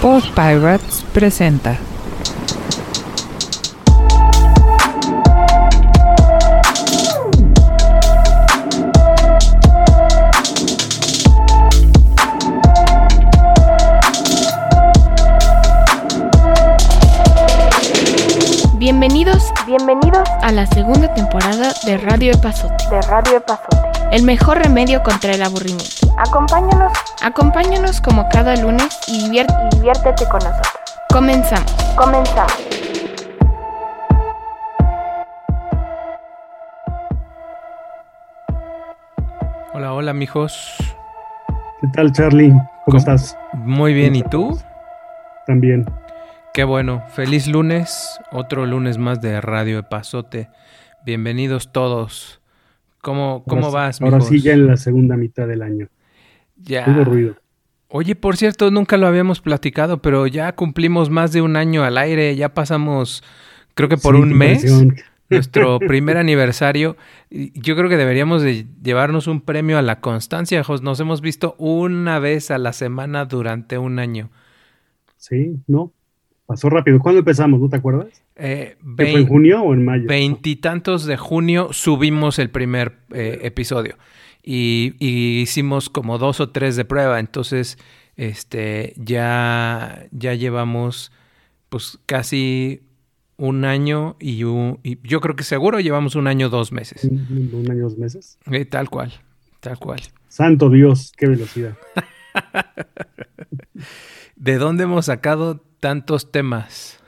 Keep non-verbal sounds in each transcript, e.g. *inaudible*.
Pod Pirates presenta. Bienvenidos, bienvenidos a la segunda temporada de Radio Epazote. de Radio Epazote. El mejor remedio contra el aburrimiento. Acompáñanos Acompáñanos como cada lunes y divierte. y diviértete con nosotros. Comenzamos. Comenzamos. Hola, hola, mijos. ¿Qué tal, Charlie? ¿Cómo, ¿Cómo? estás? Muy bien, ¿y tú? También. Qué bueno. Feliz lunes, otro lunes más de Radio Epazote. Bienvenidos todos. ¿Cómo, cómo Ahora vas, Ahora mijos? sí, ya en la segunda mitad del año. Ya. Hubo ruido. Oye, por cierto, nunca lo habíamos platicado, pero ya cumplimos más de un año al aire. Ya pasamos, creo que por Sí, un mes, *laughs* nuestro primer aniversario. Yo creo que deberíamos de llevarnos un premio a la constancia, Jos. Nos hemos visto una vez a la semana durante un año. Sí, ¿no? Pasó rápido. ¿Cuándo empezamos? ¿No te acuerdas? Eh, ¿Que ¿Fue en junio o en mayo? Veintitantos de junio subimos el primer eh, episodio y, y hicimos como dos o tres de prueba, entonces este ya ya llevamos pues casi un año y, un- y yo creo que seguro llevamos un año dos meses, Un, un año, dos meses. Eh, tal cual, tal cual. Santo Dios, qué velocidad. *laughs* ¿De dónde hemos sacado tantos temas?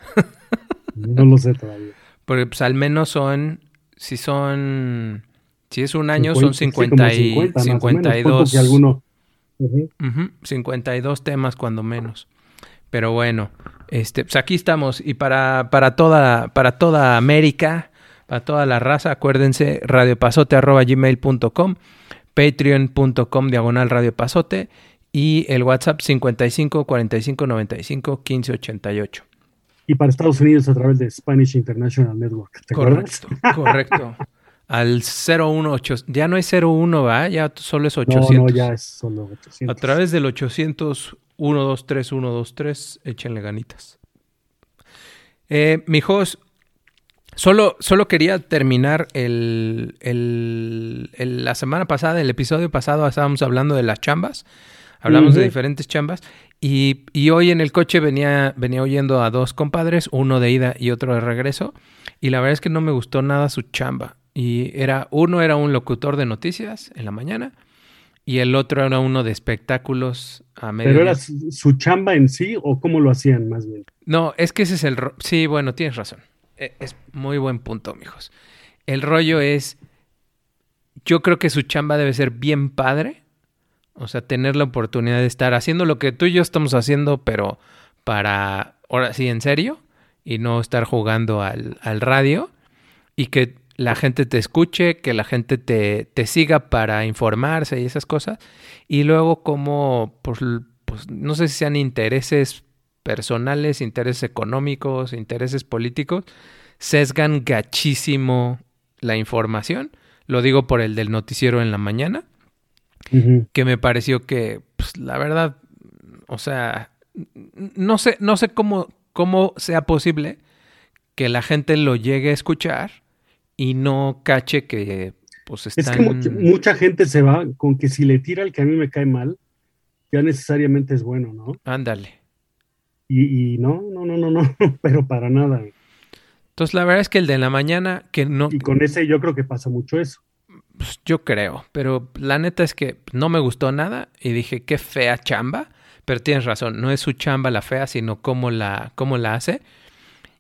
No lo sé todavía. *laughs* Porque pues al menos son, si son, si es un año son Cincuenta- sí, 50 como y 50 más o menos. Fue 52. porque alguno. Ujú. Ujú, 52 temas cuando menos. Pero bueno, este, pues aquí estamos. Y para, para, toda, para toda América, para toda la raza, acuérdense, radiopasote.gmail.com, patreon.com diagonal radiopasote y el WhatsApp 55 45 95 15 88. Y para Estados Unidos a través de Spanish International Network. ¿Te acuerdas? Correcto, correcto. *laughs* Al 018, ya no es 01, ¿va? Ya solo es 800. No, no, ya es solo 800. A través del 800 123 123, échenle ganitas. Eh, mijos, solo, solo quería terminar el, el- el- la semana pasada, el episodio pasado, estábamos hablando de las chambas. Hablamos de diferentes chambas. Y, y hoy en el coche venía, venía oyendo a dos compadres, uno de ida y otro de regreso. Y la verdad es que no me gustó nada su chamba. Y era, uno era un locutor de noticias en la mañana y el otro era uno de espectáculos a medio. ¿Pero era su, chamba en sí o cómo lo hacían más bien? No, es que ese es el... Sí, bueno, tienes razón. E- Es muy buen punto, mijos. El rollo es... Yo creo que su chamba debe ser bien padre. O sea, tener la oportunidad de estar haciendo lo que tú y yo estamos haciendo, pero para... Ahora sí, en serio. Y no estar jugando al, al radio. Y que la gente te escuche, que la gente te, te siga para informarse y esas cosas. Y luego como, pues, pues, no sé si sean intereses personales, intereses económicos, intereses políticos, sesgan gachísimo la información. Lo digo por el del noticiero en la mañana, que me pareció que, pues, la verdad, o sea, no sé, no sé cómo, cómo sea posible que la gente lo llegue a escuchar y no cache que, pues, Es están... que mucha, mucha gente se va con que si le tira el que a mí me cae mal, ya necesariamente es bueno, ¿no? Ándale. Y, y no, no, no, no, no, *laughs* pero para nada. Entonces, la verdad es que el de la mañana, que no, Y con ese yo creo que pasa mucho eso. Pues yo creo, pero la neta es que no me gustó nada y dije, qué fea chamba, pero tienes razón, no es su chamba la fea, sino cómo la, cómo la hace.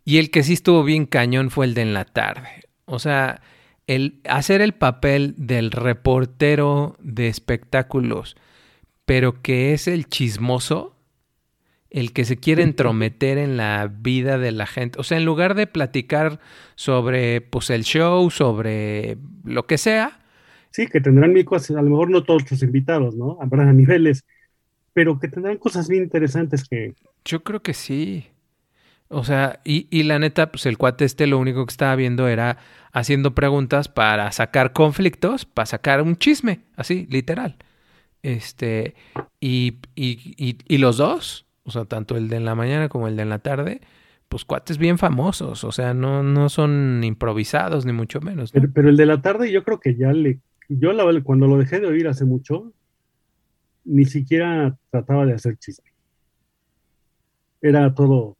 Y el que sí estuvo bien cañón fue el de en la tarde. O sea, el hacer el papel del reportero de espectáculos, pero que es el chismoso, el que se quiere entrometer en la vida de la gente. O sea, en lugar de platicar sobre pues el show, sobre lo que sea, Sí, que tendrán mil cosas, a lo mejor no todos tus invitados, ¿no? Habrá niveles, pero que tendrán cosas bien interesantes que, Yo creo que sí. O sea, y, y la neta, pues el cuate este lo único que estaba viendo era haciendo preguntas para sacar conflictos, para sacar un chisme, así, literal. Este, y, y, y, y los dos, o sea, tanto el de en la mañana como el de en la tarde, pues cuates bien famosos, o sea, no, no son improvisados ni mucho menos. ¿no? Pero, pero el de la tarde yo creo que ya le... Yo cuando lo dejé de oír hace mucho, ni siquiera trataba de hacer chiste. Era todo...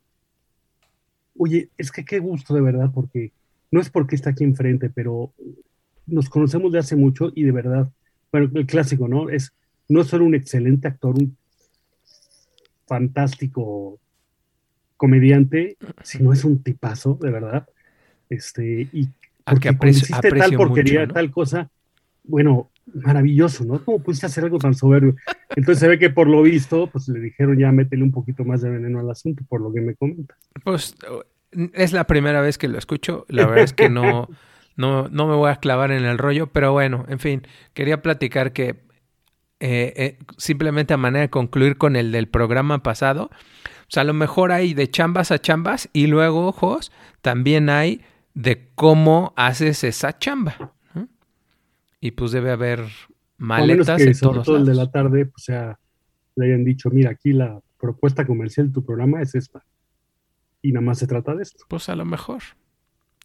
Oye, es que qué gusto de verdad, porque no es porque está aquí enfrente, pero nos conocemos de hace mucho y de verdad, bueno, el clásico, ¿no? Es no solo un excelente actor, un fantástico comediante, sino es un tipazo, de verdad. Este, y que porque aprecio- tal porquería, mucho, ¿no? tal cosa, bueno, maravilloso, ¿no? ¿Cómo pudiste hacer algo tan soberbio? Entonces se ve que por lo visto, pues le dijeron ya métele un poquito más de veneno al asunto, por lo que me comentas. Pues es la primera vez que lo escucho. La verdad es que no, no, no me voy a clavar en el rollo, pero bueno, en fin, quería platicar que eh, eh, simplemente a manera de concluir con el del programa pasado, o sea, a lo mejor hay de chambas a chambas y luego, ojos, también hay de cómo haces esa chamba. Y pues debe haber a menos maletas que en sobre todos todo el de la tarde, pues sea, le hayan dicho, mira, aquí la propuesta comercial de tu programa es esta. Y nada más se trata de esto. Pues a lo mejor.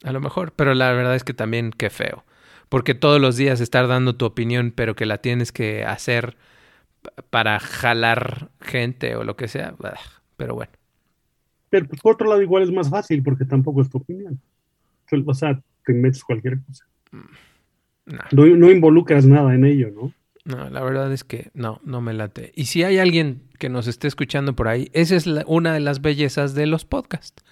A lo mejor. Pero la verdad es que también qué feo. Porque todos los días estar dando tu opinión, pero que la tienes que hacer para jalar gente o lo que sea. Pero bueno. Pero pues, por otro lado, igual es más fácil porque tampoco es tu opinión. O sea, te metes cualquier cosa. No, No, no involucras nada en ello, ¿no? no, la verdad es que no, no me late. Y si hay alguien que nos esté escuchando por ahí, esa es la- una de las bellezas de los podcasts.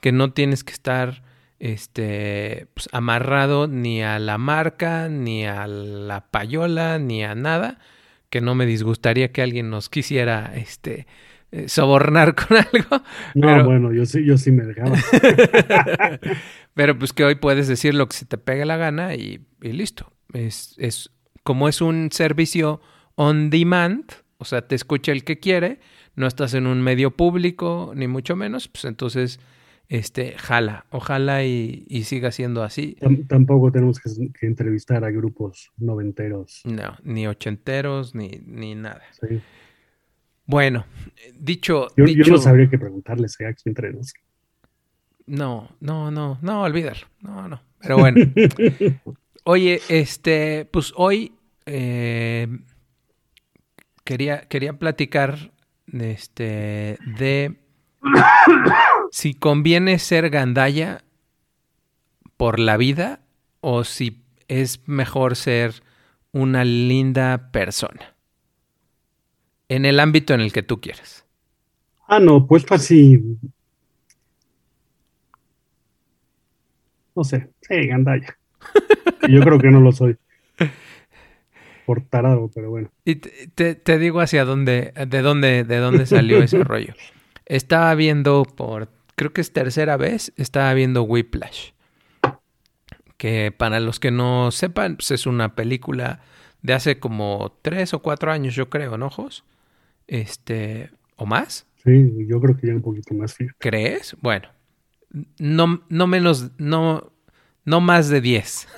Que no tienes que estar este, pues, amarrado ni a la marca, ni a la payola, ni a nada. Que no me disgustaría que alguien nos quisiera este, eh, sobornar *laughs* con algo. No, Pero- bueno, yo sí, yo sí me dejaba. *laughs* Pero pues que hoy puedes decir lo que se te pegue la gana y, y listo. Es, es como es un servicio on demand, o sea, te escucha el que quiere, no estás en un medio público, ni mucho menos, pues entonces, este, jala, ojalá y, y siga siendo así. Tam- tampoco tenemos que, que entrevistar a grupos noventeros. No, ni ochenteros, ni, ni nada. ¿sí? Bueno, dicho, Yo, dicho, yo no sabría qué preguntarles ¿eh? aquí entre nos. No, no, no, no, olvídalo. No, no. Pero bueno. *laughs* Oye, este, pues hoy eh, quería, quería platicar este, de si conviene ser gandalla por la vida o si es mejor ser una linda persona. En el ámbito en el que tú quieras. Ah, no, pues pues sí. No sé, sí, gandalla. *laughs* *laughs* Yo creo que no lo soy. Por tarado, pero bueno. Y te, te- digo hacia dónde, de dónde, de dónde salió ese *laughs* rollo. Estaba viendo por, creo que es tercera vez, estaba viendo Whiplash. Que para los que no sepan, pues es una película de hace como tres o cuatro años, yo creo, ¿no, Jos? Este, o más, Sí, yo creo que ya un poquito más fíjate. ¿crees? Bueno, no, no menos, no, no más de diez.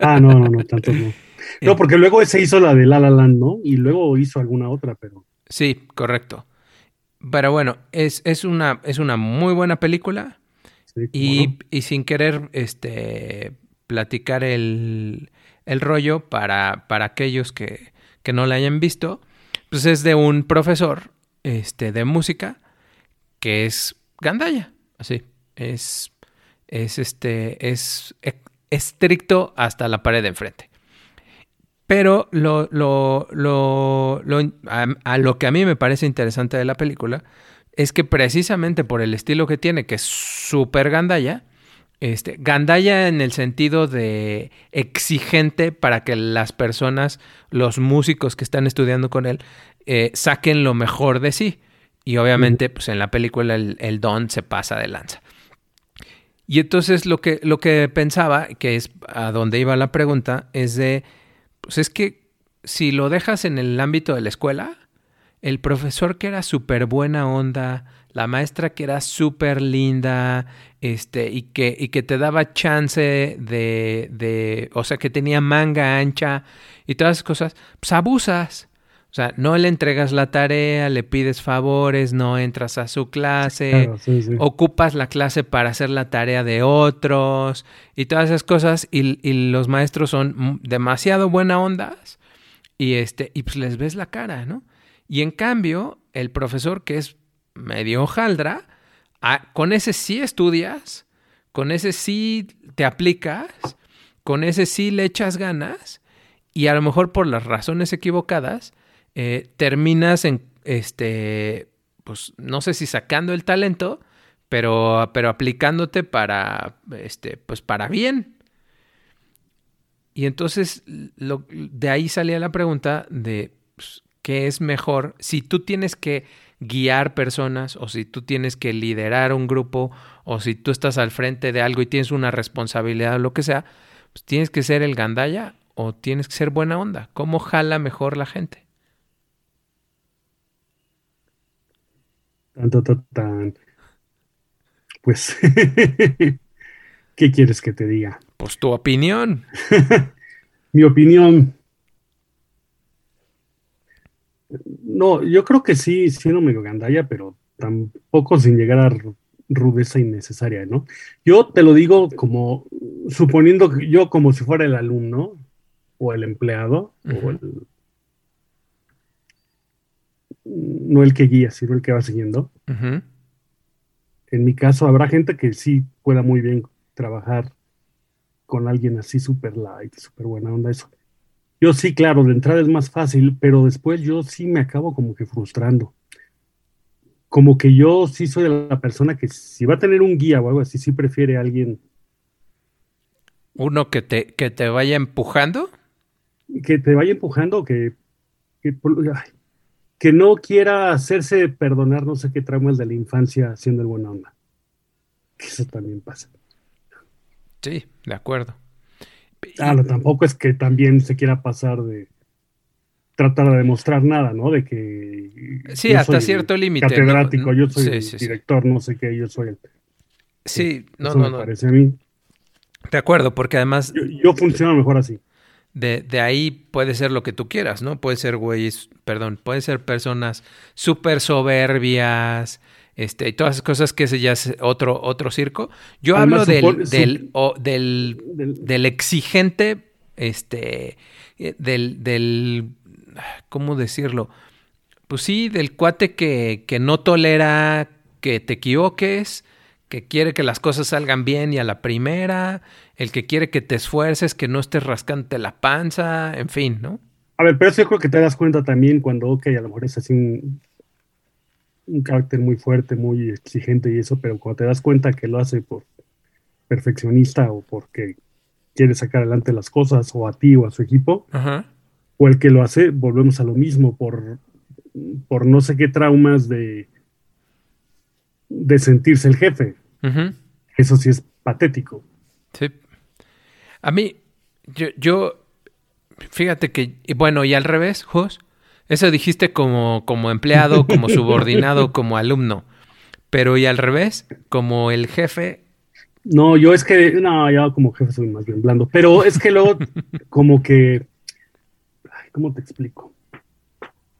Ah, no, no, no, tanto *laughs* no. No, porque luego se hizo la de La La Land, ¿no? Y luego hizo alguna otra, pero Sí, correcto. Pero bueno, es, es, una, es una muy buena película. sí, Y, no. y sin querer este, platicar el, el rollo para, para aquellos que, que no la hayan visto, pues es de un profesor este, de música que es gandalla. Así, es, es, este, es e- estricto hasta la pared de enfrente. Pero lo, lo, lo, lo- a, a lo que a mí me parece interesante de la película es que precisamente por el estilo que tiene, que es súper gandalla, este, gandalla en el sentido de exigente para que las personas, los músicos que están estudiando con él, eh, saquen lo mejor de sí. Y obviamente, pues en la película el, el don se pasa de lanza. Y entonces lo que, lo que pensaba, que es a donde iba la pregunta, es de, pues es que si lo dejas en el ámbito de la escuela, el profesor que era súper buena onda, la maestra que era súper linda, este, y que, y que te daba chance de, de, o sea, que tenía manga ancha y todas esas cosas, pues abusas. O sea, no le entregas la tarea, le pides favores, no entras a su clase, Claro, sí, sí. ocupas la clase para hacer la tarea de otros y todas esas cosas y, y los maestros son demasiado buena ondas y este y pues les ves la cara, ¿no? Y en cambio, el profesor que es medio hojaldra, ah, con ese sí estudias, con ese sí te aplicas, con ese sí le echas ganas y a lo mejor por las razones equivocadas eh, terminas en este pues no sé si sacando el talento pero pero aplicándote para este pues para bien y entonces lo- de ahí salía la pregunta de pues, qué es mejor si tú tienes que guiar personas o si tú tienes que liderar un grupo o si tú estás al frente de algo y tienes una responsabilidad o lo que sea, pues tienes que ser el gandalla o tienes que ser buena onda. ¿Cómo jala mejor la gente? Tan, tan, tan, tan. Pues, *laughs* ¿qué quieres que te diga? Pues tu opinión. *laughs* Mi opinión. No, yo creo que sí, sí no medio gandalla, pero tampoco sin llegar a ru- rudeza innecesaria, ¿no? Yo te lo digo como suponiendo que yo como si fuera el alumno o el empleado o el no el que guía, sino el que va siguiendo. En mi caso, habrá gente que sí pueda muy bien trabajar con alguien así súper light, súper buena onda, eso. Yo sí, claro, de entrada es más fácil, pero después yo sí me acabo como que frustrando. Como que yo sí soy la persona que si va a tener un guía o algo así, sí prefiere a alguien Uno que te, que te vaya empujando. que te vaya empujando, que, que, ay, que no quiera hacerse perdonar no sé qué traumas de la infancia haciendo el buena onda. Eso también pasa. Sí, de acuerdo. Claro, tampoco es que también se quiera pasar de tratar de demostrar nada, ¿no? De que Sí, yo hasta soy cierto límite. ¿no? catedrático, yo soy Sí, el sí, sí. director, no sé qué, yo soy el. Sí, no, eso no, me no. parece a mí. De acuerdo, porque además Yo, yo funciono mejor así. De, de ahí puede ser lo que tú quieras, ¿no? Puede ser güeyes, perdón, puede ser personas súper soberbias, este, y todas esas cosas que ese ya es otro, otro circo. Yo Además, hablo del, supone- del, sup- o- del, Del- del exigente, este, eh, del, del, ¿cómo decirlo? Pues sí, del cuate que, que no tolera que te equivoques, que quiere que las cosas salgan bien y a la primera, el que quiere que te esfuerces, que no estés rascándote la panza, en fin, ¿no? A ver, pero eso yo creo que te das cuenta también cuando, ok, a lo mejor es así un, un carácter muy fuerte, muy exigente y eso, pero cuando te das cuenta que lo hace por perfeccionista o porque quiere sacar adelante las cosas, o a ti o a su equipo, Ajá. o el que lo hace, volvemos a lo mismo, por, por no sé qué traumas de, de sentirse el jefe. Eso sí es patético. Sí. A mí, yo, yo, fíjate que, bueno, y al revés, Jos, eso dijiste como, como empleado, *laughs* como subordinado, como alumno. Pero y al revés, como el jefe, No, yo es que, no, yo como jefe soy más bien blando, pero es que luego *laughs* como que, ay, ¿cómo te explico?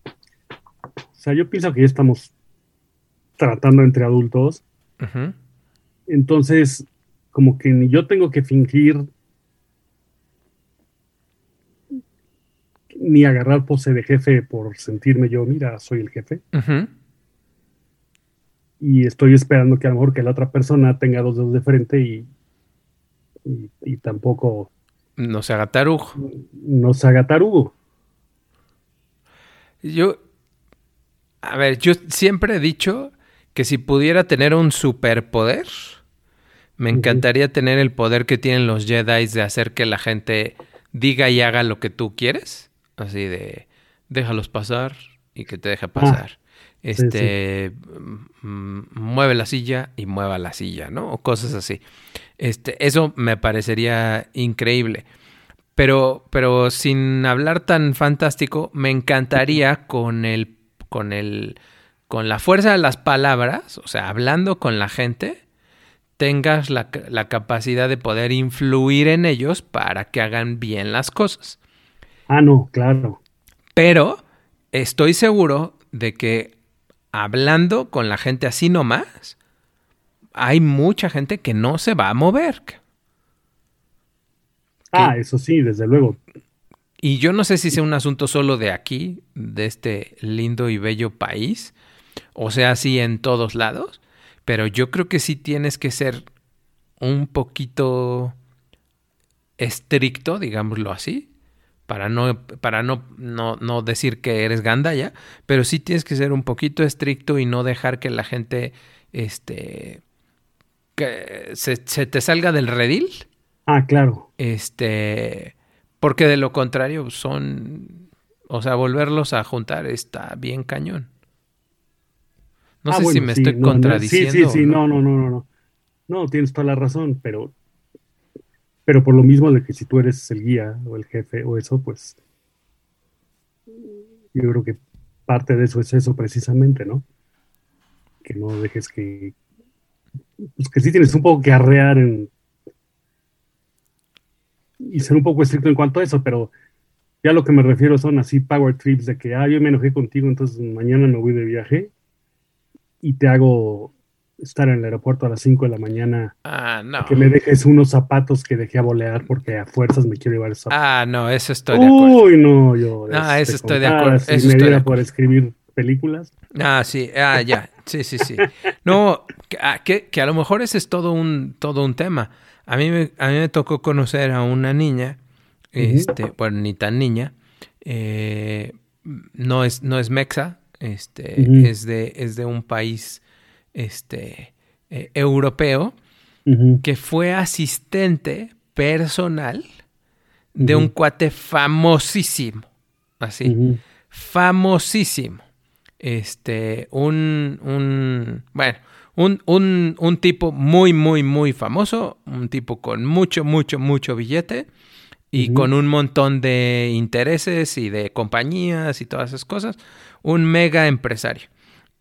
O sea, yo pienso que ya estamos tratando entre adultos, entonces como que ni yo tengo que fingir ni agarrar pose de jefe por sentirme yo, mira, soy el jefe, y estoy esperando que a lo mejor que la otra persona tenga dos dedos de frente y, y, y tampoco no se haga tarugo. no se haga tarugo. Yo, a ver, yo siempre he dicho que si pudiera tener un superpoder, me encantaría tener el poder que tienen los Jedi de hacer que la gente diga y haga lo que tú quieres. Así de, déjalos pasar y que te deje pasar. este, mm, mueve la silla y mueva la silla, ¿no? O cosas así. Este, eso me parecería increíble. Pero, pero sin hablar tan fantástico, me encantaría con el, con el, con la fuerza de las palabras, o sea, hablando con la gente, tengas la, la capacidad de poder influir en ellos para que hagan bien las cosas. Ah, no, claro. Pero estoy seguro de que hablando con la gente así nomás, hay mucha gente que no se va a mover. Ah, eso sí, desde luego. Y yo no sé si sea un asunto solo de aquí, de este lindo y bello país, o sea, así en todos lados, pero yo creo que sí tienes que ser un poquito estricto, digámoslo así, para no, para no, no, no decir que eres gandaya, pero sí tienes que ser un poquito estricto y no dejar que la gente este, que se, se te salga del redil. Ah, claro. Este, porque de lo contrario son, o sea, volverlos a juntar está bien cañón. No Ah, sé si me sí, estoy no, no, contradiciendo. Sí, sí, sí, no, no, no, no, no. No, tienes toda la razón, pero, pero por lo mismo de que si tú eres el guía o el jefe o eso, pues yo creo que parte de eso es eso precisamente, ¿no? Que no dejes que, pues que sí tienes un poco que arrear en, y ser un poco estricto en cuanto a eso, pero ya lo que me refiero son así power trips de que, ah, yo me enojé contigo, entonces mañana me voy de viaje y te hago estar en el aeropuerto a las 5 de la mañana, Ah, no. que me dejes unos zapatos que dejé a bolear porque a fuerzas me quiero llevar esos zapatos. Ah, no, eso estoy de acuerdo. Uy, no, yo. Este, eso estoy de acuerdo, Si eso me estoy de acuerdo. por escribir películas. Ah, sí, ah, ya, sí, sí, sí. No, que, ah, que, que a lo mejor ese es todo un, todo un tema. A mí, me, a mí me tocó conocer a una niña, este, bueno, ni tan niña, eh, no es, no es mexa, este, es de, es de un país, este, eh, europeo, que fue asistente personal de un cuate famosísimo, así famosísimo. Este, un, un, bueno, un, un, un tipo muy, muy, muy famoso, un tipo con mucho, mucho, mucho billete y con un montón de intereses y de compañías y todas esas cosas, un mega empresario.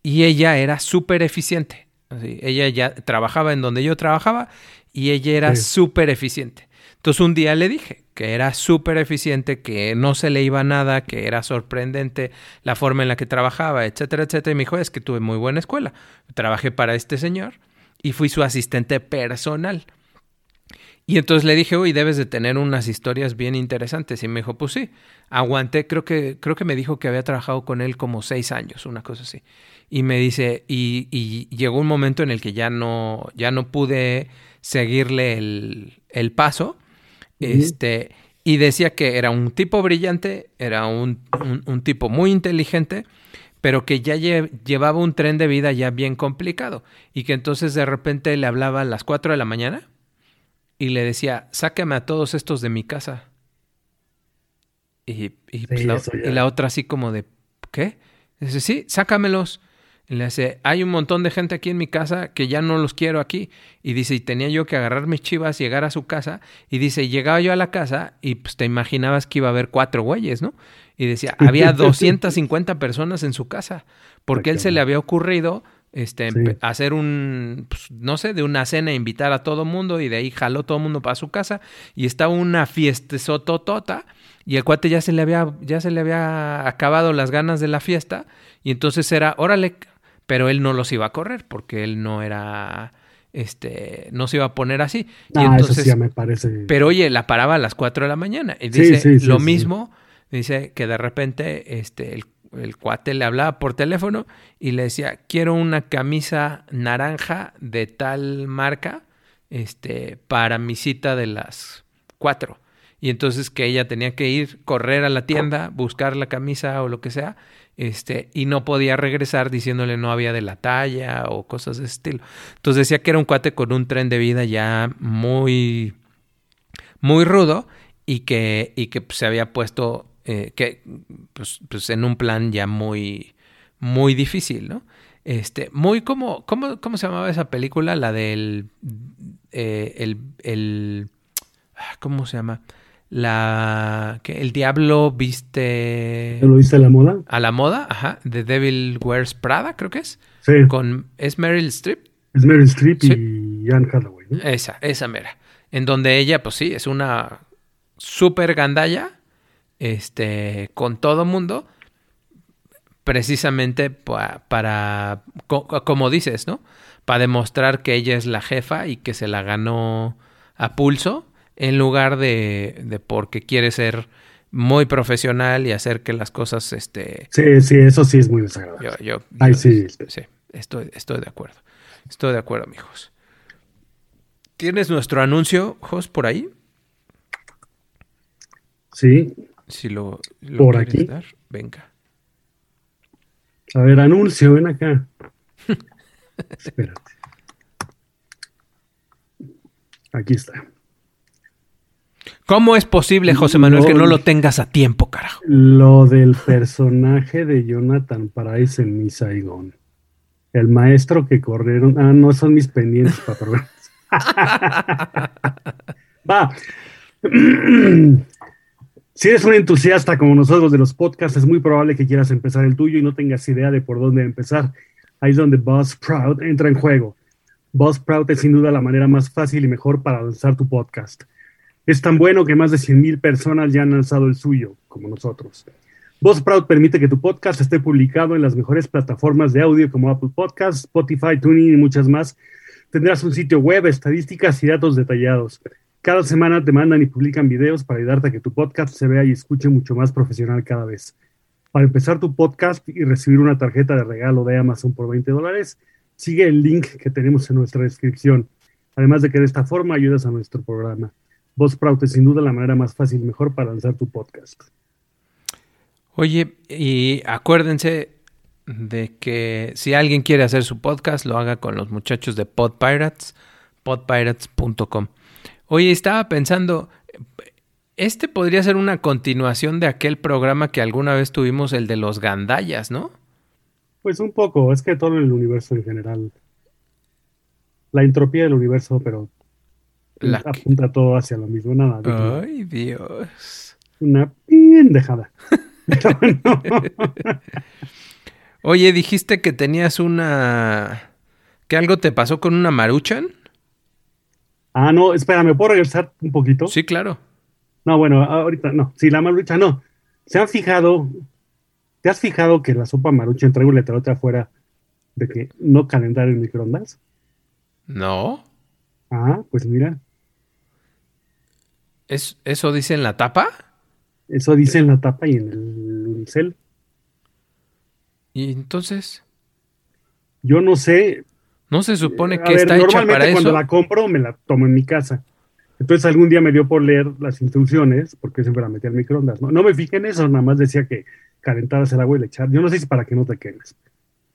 Y ella era súper eficiente. Así, ella ya trabajaba en donde yo trabajaba y ella era Sí. súper eficiente. Entonces un día le dije que era súper eficiente, que no se le iba nada, que era sorprendente la forma en la que trabajaba, etcétera, etcétera. Y me dijo, es que tuve muy buena escuela. Trabajé para este señor y fui su asistente personal. Y entonces le dije, uy, debes de tener unas historias bien interesantes. Y me dijo, pues sí, aguanté, creo que, creo que me dijo que había trabajado con él como seis años, una cosa así. Y me dice, y, y llegó un momento en el que ya no, ya no pude seguirle el, el paso. Este, y decía que era un tipo brillante, era un, un- un tipo muy inteligente, pero que ya lle- llevaba un tren de vida ya bien complicado. Y que entonces de repente le hablaba a las 4 de la mañana y le decía, sácame a todos estos de mi casa. Y, y, pues, la, y otra así como de, ¿qué? Dice, sí, sácamelos. Y le dice, hay un montón de gente aquí en mi casa que ya no los quiero aquí. Y dice, y tenía yo que agarrar mis chivas, llegar a su casa. Y dice, llegaba yo a la casa y pues te imaginabas que iba a haber cuatro güeyes, ¿no? Y decía, había *laughs* 250 personas en su casa. Porque él se le había ocurrido este, Sí. hacer un, pues, no sé, de una cena, invitar a todo mundo y de ahí jaló todo el mundo para su casa y estaba una fiesta sototota y el cuate ya se le había, ya se le había acabado las ganas de la fiesta y entonces era, órale, pero él no los iba a correr porque él no era, este, no se iba a poner así. Y Ah, eso entonces, sí ya me parece. pero oye, la paraba a las 4 de la mañana. Y Sí, dice sí, sí, lo sí. mismo. Dice que de repente este, el, el cuate le hablaba por teléfono y le decía, quiero una camisa naranja de tal marca este, para mi cita de las 4. Y entonces que ella tenía que ir, correr a la tienda, buscar la camisa o lo que sea, este, y no podía regresar diciéndole no había de la talla o cosas de ese estilo. Entonces decía que era un cuate con un tren de vida ya muy, muy rudo y que, y que pues, se había puesto eh, que, pues, pues, en un plan ya muy, muy difícil, ¿no? Este, muy como, ¿cómo, cómo se llamaba esa película? La del, eh, el, el, ah, ¿cómo se llama? La, que el diablo viste ¿Te lo viste a la moda? a la moda, ajá, The Devil Wears Prada, creo que es, Sí. con, es Meryl Streep. Es Meryl Streep Sí. y Anne Hathaway, ¿no? Esa, esa mera. En donde ella, pues sí, es una super gandalla, este, con todo mundo. precisamente pa- para, co- como dices, ¿no? Para demostrar que ella es la jefa y que se la ganó a pulso, en lugar de, de porque quiere ser muy profesional y hacer que las cosas, este, Sí, sí, eso sí es muy desagradable. yo, yo, Ay, yo- sí. sí, estoy, estoy de acuerdo. Estoy de acuerdo, mijos. ¿Tienes nuestro anuncio, Jos, por ahí? Sí. Si lo, lo Por aquí. dar, venga. A ver, anuncio, ven acá. *laughs* Espérate. Aquí está. ¿Cómo es posible, José Manuel, que no lo tengas a tiempo, carajo? Lo del personaje de Jonathan Price en Mi Saigon. El maestro que corrieron. Ah, no, son mis pendientes, patrón. *laughs* *laughs* Va. *clears throat* Si eres un entusiasta como nosotros de los podcasts, es muy probable que quieras empezar el tuyo y no tengas idea de por dónde empezar. Ahí es donde Buzzsprout entra en juego. Buzzsprout es sin duda la manera más fácil y mejor para lanzar tu podcast. Es tan bueno que más de 100.000 personas ya han lanzado el suyo, como nosotros. Buzzsprout permite que tu podcast esté publicado en las mejores plataformas de audio como Apple Podcasts, Spotify, Tuning y muchas más. Tendrás un sitio web, estadísticas y datos detallados. Cada semana te mandan y publican videos para ayudarte a que tu podcast se vea y escuche mucho más profesional cada vez. Para empezar tu podcast y recibir una tarjeta de regalo de Amazon por 20 dólares, sigue el link que tenemos en nuestra descripción. Además de que de esta forma ayudas a nuestro programa. Buzzsprout es sin duda la manera más fácil y mejor para lanzar tu podcast. Oye, y acuérdense de que si alguien quiere hacer su podcast, lo haga con los muchachos de Pod Pirates, podpirates.com. Oye, estaba pensando, este podría ser una continuación de aquel programa que alguna vez tuvimos, el de los gandallas, ¿no? Pues un poco, es que todo el universo en general. La entropía del universo, pero La- apunta todo hacia lo mismo. Nada, Ay, Dios. una pendejada. *laughs* Oye, dijiste que tenías una... que algo te pasó con una maruchan. Ah, no, espera, ¿me puedo regresar un poquito? Sí, claro. No, bueno, ahorita no. Sí, la marucha no. ¿Se han fijado? ¿Te has fijado que la sopa marucha trae un letrerote afuera de que no calentar en microondas? No. Ah, pues mira, ¿Es, ¿Eso dice en la tapa? eso dice en la tapa y en el unicel. Y entonces, Yo no sé, ¿no se supone A que ver, está hecha normalmente para cuando eso? la compro me la tomo en mi casa. Entonces algún día me dio por leer las instrucciones, porque siempre la metí al microondas. No, no me fijé en eso, nada más decía que calentaras el agua y le echar. Yo no sé si para que no te quemes.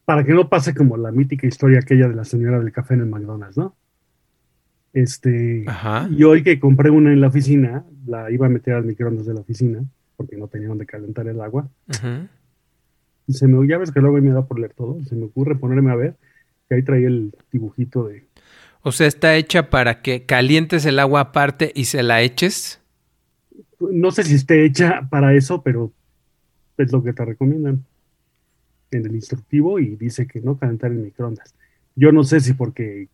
Para que no pase como la mítica historia aquella de la señora del café en el McDonald's, ¿no? Este, Ajá. y hoy que compré una en la oficina, la iba a meter al microondas de la oficina, porque no tenía donde calentar el agua. Ujú. Y se me, ya ves que luego me da por leer todo, se me ocurre ponerme a ver, que ahí traía el dibujito de, O sea, está hecha para que calientes el agua aparte y se la eches. no sé si esté hecha para eso, pero es lo que te recomiendan en el instructivo y dice que no calentar en microondas. Yo no sé si porque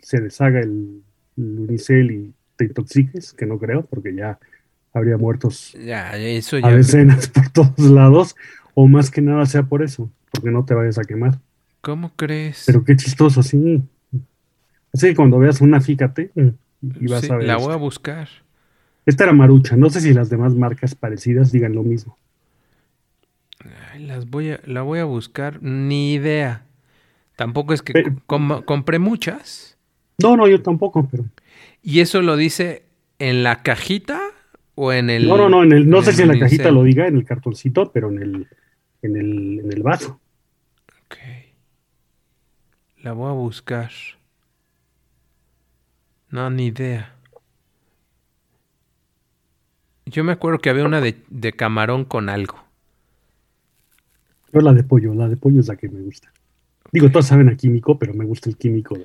se deshaga el, el unicel y te intoxiques, que no creo, porque ya habría muertos Ya, eso a decenas por todos lados, o más que nada sea por eso, porque no te vayas a quemar. ¿Cómo crees? Pero qué chistoso, sí. Así que cuando veas una, fíjate y vas Sí, a ver. la voy a buscar. Esta era Marucha, no sé si las demás marcas parecidas digan lo mismo. Ay, las voy a, la voy a buscar. Ni idea. Tampoco es que Pero- com- compré muchas. No, no, yo tampoco, pero. ¿Y eso lo dice en la cajita o en el. no, no, no, en el, no sé el si en la cajita lo diga, en el cartoncito, pero en el, en el, en el vaso. La voy a buscar. No, ni idea. Yo me acuerdo que había una de, de camarón con algo. Yo la de pollo, la de pollo es la que me gusta. Digo, todas saben a químico, pero me gusta el químico.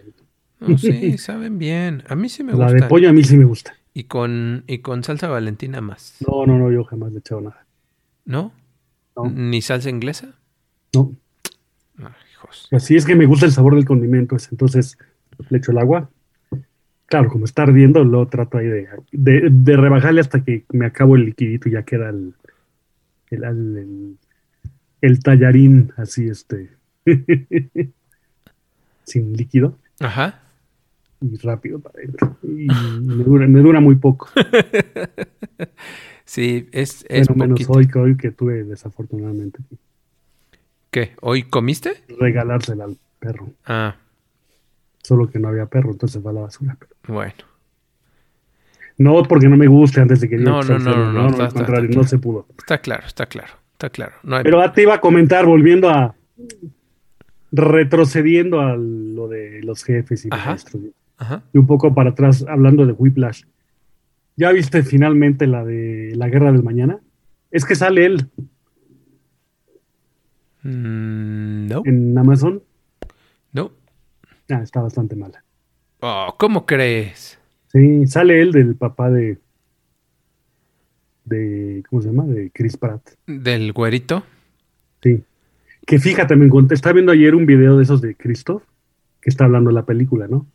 No, sí, *laughs* saben bien. A mí sí me la gusta. de pollo a mí sí me gusta. Y con, y con salsa valentina más. No, no, no, yo jamás le he echado nada. ¿No? No. ¿Ni salsa inglesa? No, hijos. así es que me gusta el sabor del condimento, entonces le echo el agua. Claro, como está ardiendo, lo trato ahí de, de, de rebajarle hasta que me acabo el liquidito y ya queda el, el, el- tallarín así, este, *laughs* sin líquido Ajá. y rápido para adentro. Y me dura, me dura muy poco. *laughs* Sí, es, es Bueno, menos poquito. hoy que hoy que tuve desafortunadamente ¿Qué? ¿Hoy comiste? regalársela al perro. Ah, Solo que no había perro, entonces va a la basura. pero- bueno. No porque no me guste antes de que No, diga no, que no, sea no, no, al contrario, está no se pudo. Está claro, está claro, está claro. No hay- Pero ah, te iba a comentar, volviendo a retrocediendo a lo de los jefes y Ajá. maestros. Ajá. Y un poco para atrás, hablando de Whiplash. ¿Ya viste finalmente la de la guerra del mañana? Es que sale él Mm, no, en Amazon. no. Ah, está bastante mala. Oh, ¿cómo crees? Sí, sale él del papá de. de ¿Cómo se llama? De Chris Pratt. ¿Del güerito? Sí. Que fíjate, me encontré, estaba viendo ayer un video de esos de Christoph, que está hablando de la película, ¿no?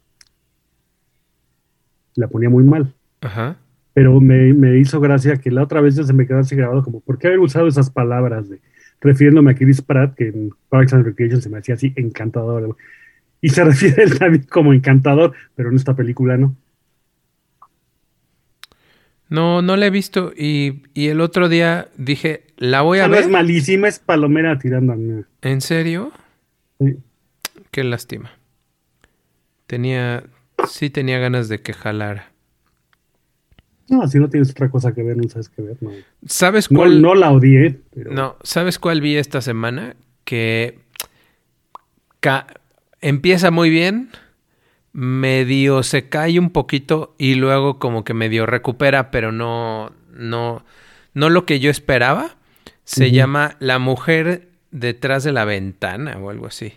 La ponía muy mal. Ajá. Pero me, me hizo gracia que la otra vez ya se me quedó así grabado como, ¿por qué haber usado esas palabras de refiriéndome a Chris Pratt, que en Parks and Recreation se me hacía así encantador? Y se *laughs* refiere él también como encantador, pero en esta película no. No, no la he visto. Y, y el otro día dije, la voy a ver. es malísima, es palomera tirando a mí. ¿En serio? Sí. Qué lástima. Tenía, sí tenía ganas de que jalara. No, si no tienes otra cosa que ver, no sabes qué ver. No, ¿Sabes cuál? no la odié, pero No, ¿sabes cuál vi esta semana? Que ca- empieza muy bien, medio se cae un poquito y luego como que medio recupera, pero no, no, no lo que yo esperaba. Se llama La mujer detrás de la ventana o algo así.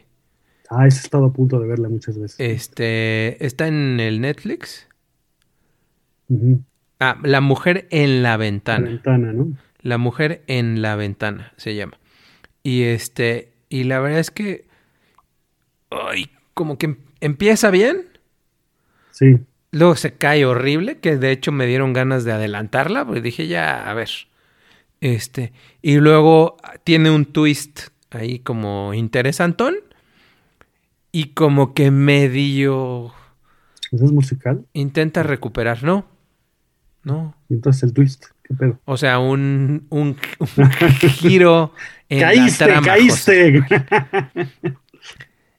ah, he estado a punto de verla muchas veces. Este, está en el Netflix. Ah, La mujer en la La ventana. ventana, ¿no? La mujer en la ventana se llama. Y este, y la verdad es que, ay, como que em- empieza bien, Sí. luego se cae horrible, que de hecho me dieron ganas de adelantarla, porque dije ya, a ver, este, y luego tiene un twist ahí como interesantón y como que medio ¿Ese es musical? intenta recuperar, no, no, Y entonces el twist, ¿qué pedo? o sea, un, un, un *laughs* giro en ¡Caíste, la trama, caíste!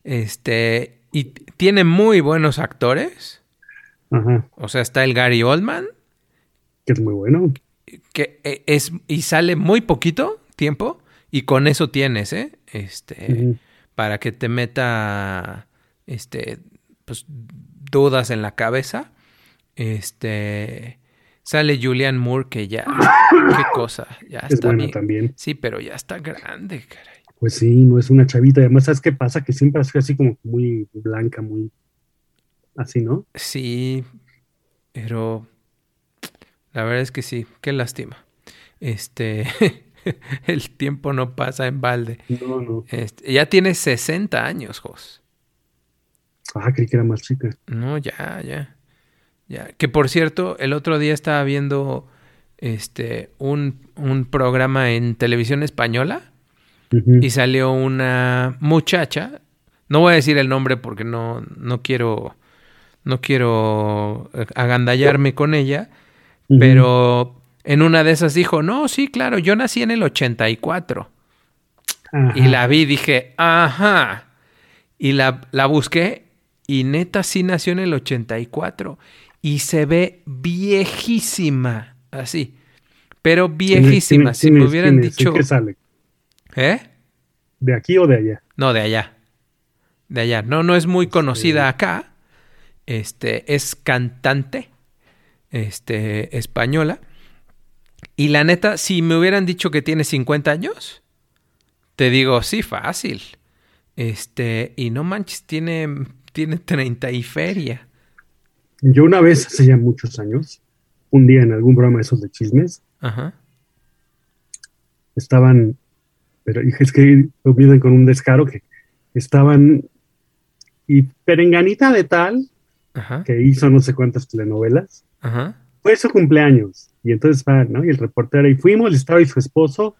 Este, y tiene muy buenos actores. Ajá, O sea, está el Gary Oldman, que es muy bueno. que e- es, y sale muy poquito tiempo, y con eso tienes, ¿eh? Este, para que te meta, este, pues, dudas en la cabeza. Este, sale Julian Moore, que ya, *coughs* qué cosa, ya Es está bien. también. Sí, pero ya está grande, caray. Pues sí, no es una chavita. Además, ¿sabes qué pasa? Que siempre sido así como muy blanca, muy así, ¿no? Sí, pero la verdad es que sí, qué lástima. Este, *laughs* el tiempo no pasa en balde. No, no. Este, ya tiene 60 años, Jos. Ah, creí que era más chica. No, ya, ya. Ya. Que por cierto, el otro día estaba viendo este un, un programa en televisión española y salió una muchacha. No voy a decir el nombre porque no, no quiero. No quiero eh, agandallarme con ella. Pero en una de esas dijo, no, sí, claro, yo nací en el 84. Ajá. Y la vi dije, ajá. Y la, la busqué y neta sí nació en el 84. Y se ve viejísima, así. Pero ¿Quién es- viejísima. si me hubieran dicho... qué sale? ¿Eh? ¿De aquí o de allá? No, de allá. De allá. No, no es muy conocida acá. Este, es cantante. Este, española. Y la neta, si me hubieran dicho que tiene 50 años, te digo, sí, fácil. Este, y no manches, tiene, tiene 30 y feria. Yo una vez, hace ya muchos años, un día en algún programa de esos de chismes, Ajá. estaban, pero dije, es que vienen con un descaro que estaban, y Perenganita de tal, Ajá. que hizo no sé cuántas telenovelas, Ajá. fue su cumpleaños. Y entonces va, ¿no? Y el reportero, y fuimos, estaba y su esposo,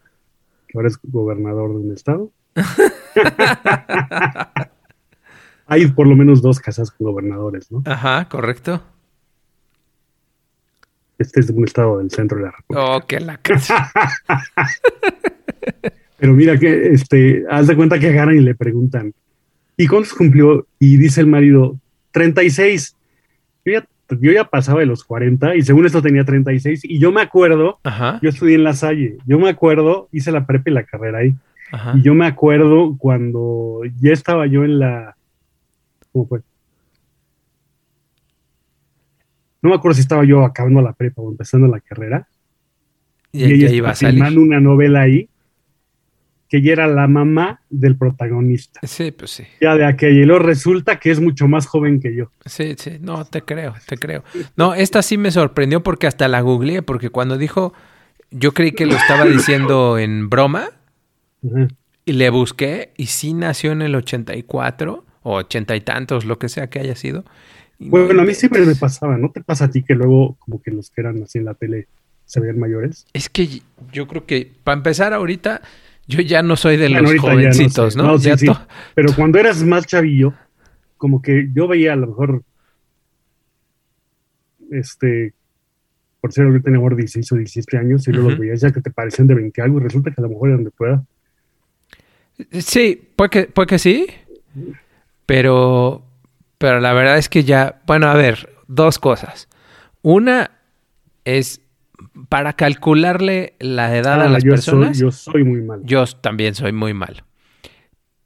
que ahora es gobernador de un estado. *laughs* Hay por lo menos dos casas con gobernadores, ¿no? Ajá, correcto. Este es un estado del centro de la República. Oh, que la casa. *laughs* Pero mira que, este, haz de cuenta que agarran y le preguntan, ¿y cuántos cumplió? Y dice el marido, 36. Yo ya, yo ya pasaba de los 40 y según esto tenía 36. Y yo me acuerdo, Ajá, yo estudié en La Salle, yo me acuerdo, hice la prepa y la carrera ahí. ajá. Y yo me acuerdo cuando ya estaba yo en la... ¿Cómo fue? No me acuerdo si estaba yo acabando la prepa o empezando la carrera. Y, ella ya iba a salir. filmando una novela ahí que ella era la mamá del protagonista. Sí, pues sí. Ya de aquella. Y luego resulta que es mucho más joven que yo. Sí, sí, no, te creo, te creo. No, esta sí me sorprendió porque hasta la googleé, porque cuando dijo, yo creí que lo estaba diciendo en broma y le busqué y sí nació en el 84 o ochenta y tantos, lo que sea que haya sido. Y no Bueno, a mí siempre me pasaba, ¿no te pasa a ti que luego como que los que eran así en la tele se veían mayores? Es que yo creo que, para empezar ahorita, yo ya no soy de Bueno, los no jovencitos, sé. ¿no? No, sí, sí. Pero cuando eras más chavillo, como que yo veía a lo mejor, este, por ser ahorita tenía 16 o 17 años, y luego los veías ya que te parecían de 20 algo, y resulta que a lo mejor eran de tu edad. Sí, puede que, puede que sí, pero, pero la verdad es que ya, bueno, a ver, dos cosas. Una es para calcularle la edad a Ah, las yo personas. Soy, yo soy muy mal. Yo también soy muy malo.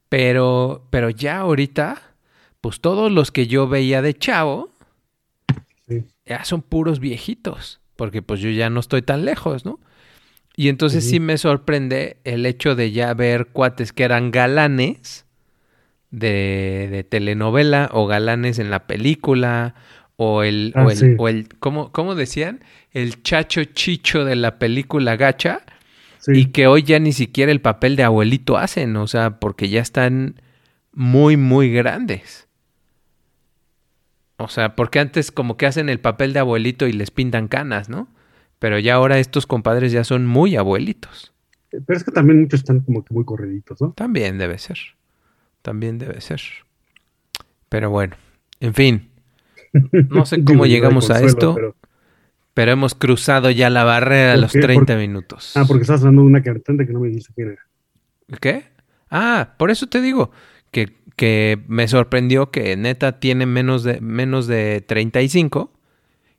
Pero, pero ya ahorita, pues todos los que yo veía de chavo, Sí. ya son puros viejitos, porque pues yo ya no estoy tan lejos, ¿no? Y entonces sí Ujú. me sorprende el hecho de ya ver cuates que eran galanes de, de telenovela o galanes en la película o el, Ah, o el, sí. o el ¿cómo, cómo decían? El chacho chicho de la película gacha Sí. y que hoy ya ni siquiera el papel de abuelito hacen, o sea, porque ya están muy, muy grandes. O sea, porque antes como que hacen el papel de abuelito y les pintan canas, ¿no? Pero ya ahora estos compadres ya son muy abuelitos. Pero es que también muchos están como que muy corriditos, ¿no? También debe ser. También debe ser. Pero bueno, en fin. No sé *laughs* cómo llegamos a esto, pero- pero hemos cruzado ya la barrera de ¿Por los qué? 30 Por- minutos. Ah, porque estás hablando de una cantante que no me dijiste quién era. ¿Qué? Ah, por eso te digo que, que me sorprendió que neta tiene menos de, menos de 35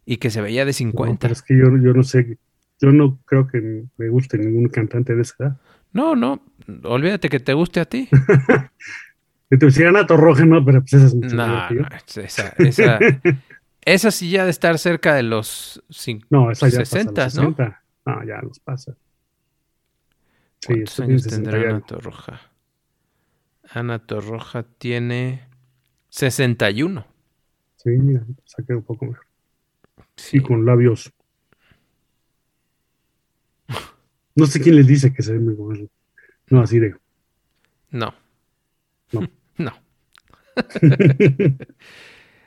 y que se veía de No, 50. pero es que yo, yo no sé, yo no creo que me guste ningún cantante de esa edad. No, no, olvídate que te guste a ti. *laughs* Que te decían a Torroja, no, pero pues esa es mucho No, no, esa, esa, *laughs* esa sí ya de estar cerca de los cin- No, esa ya 60, pasa ¿no? los 60. No, ya los pasa. Sí, ¿Cuántos años 60 tendrá Ana. Torroja? Ana Torroja tiene 61. Sí, mira, saqué un poco mejor. Sí. Y con labios. No sé *laughs* quién les dice que se ven muy buenos. No, así de. No. No. No. *laughs*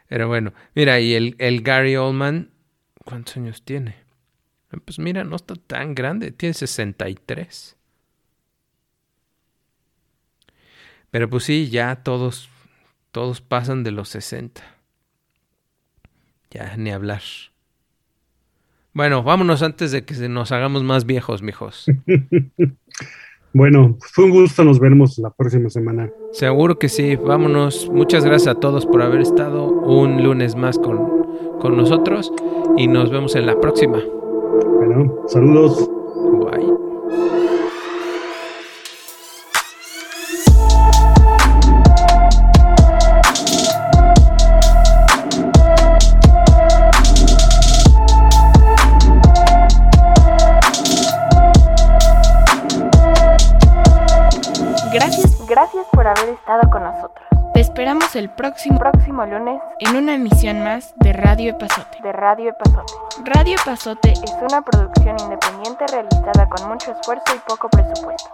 Pero bueno, mira, y el, el Gary Oldman, ¿cuántos años tiene? Pues mira, no está tan grande, tiene 63. Pero pues sí, ya todos, todos pasan de los 60. Ya ni hablar. Bueno, vámonos antes de que se nos hagamos más viejos, mijos. *laughs* Bueno, fue un gusto. Nos veremos la próxima semana. Seguro que sí, vámonos. Muchas gracias a todos por haber estado un lunes más con, con nosotros y nos vemos en la próxima. Bueno, saludos. El próximo Próximo lunes en una emisión más de Radio Epazote. de Radio Epazote. Radio Epazote Es una producción independiente realizada con mucho esfuerzo y poco presupuesto.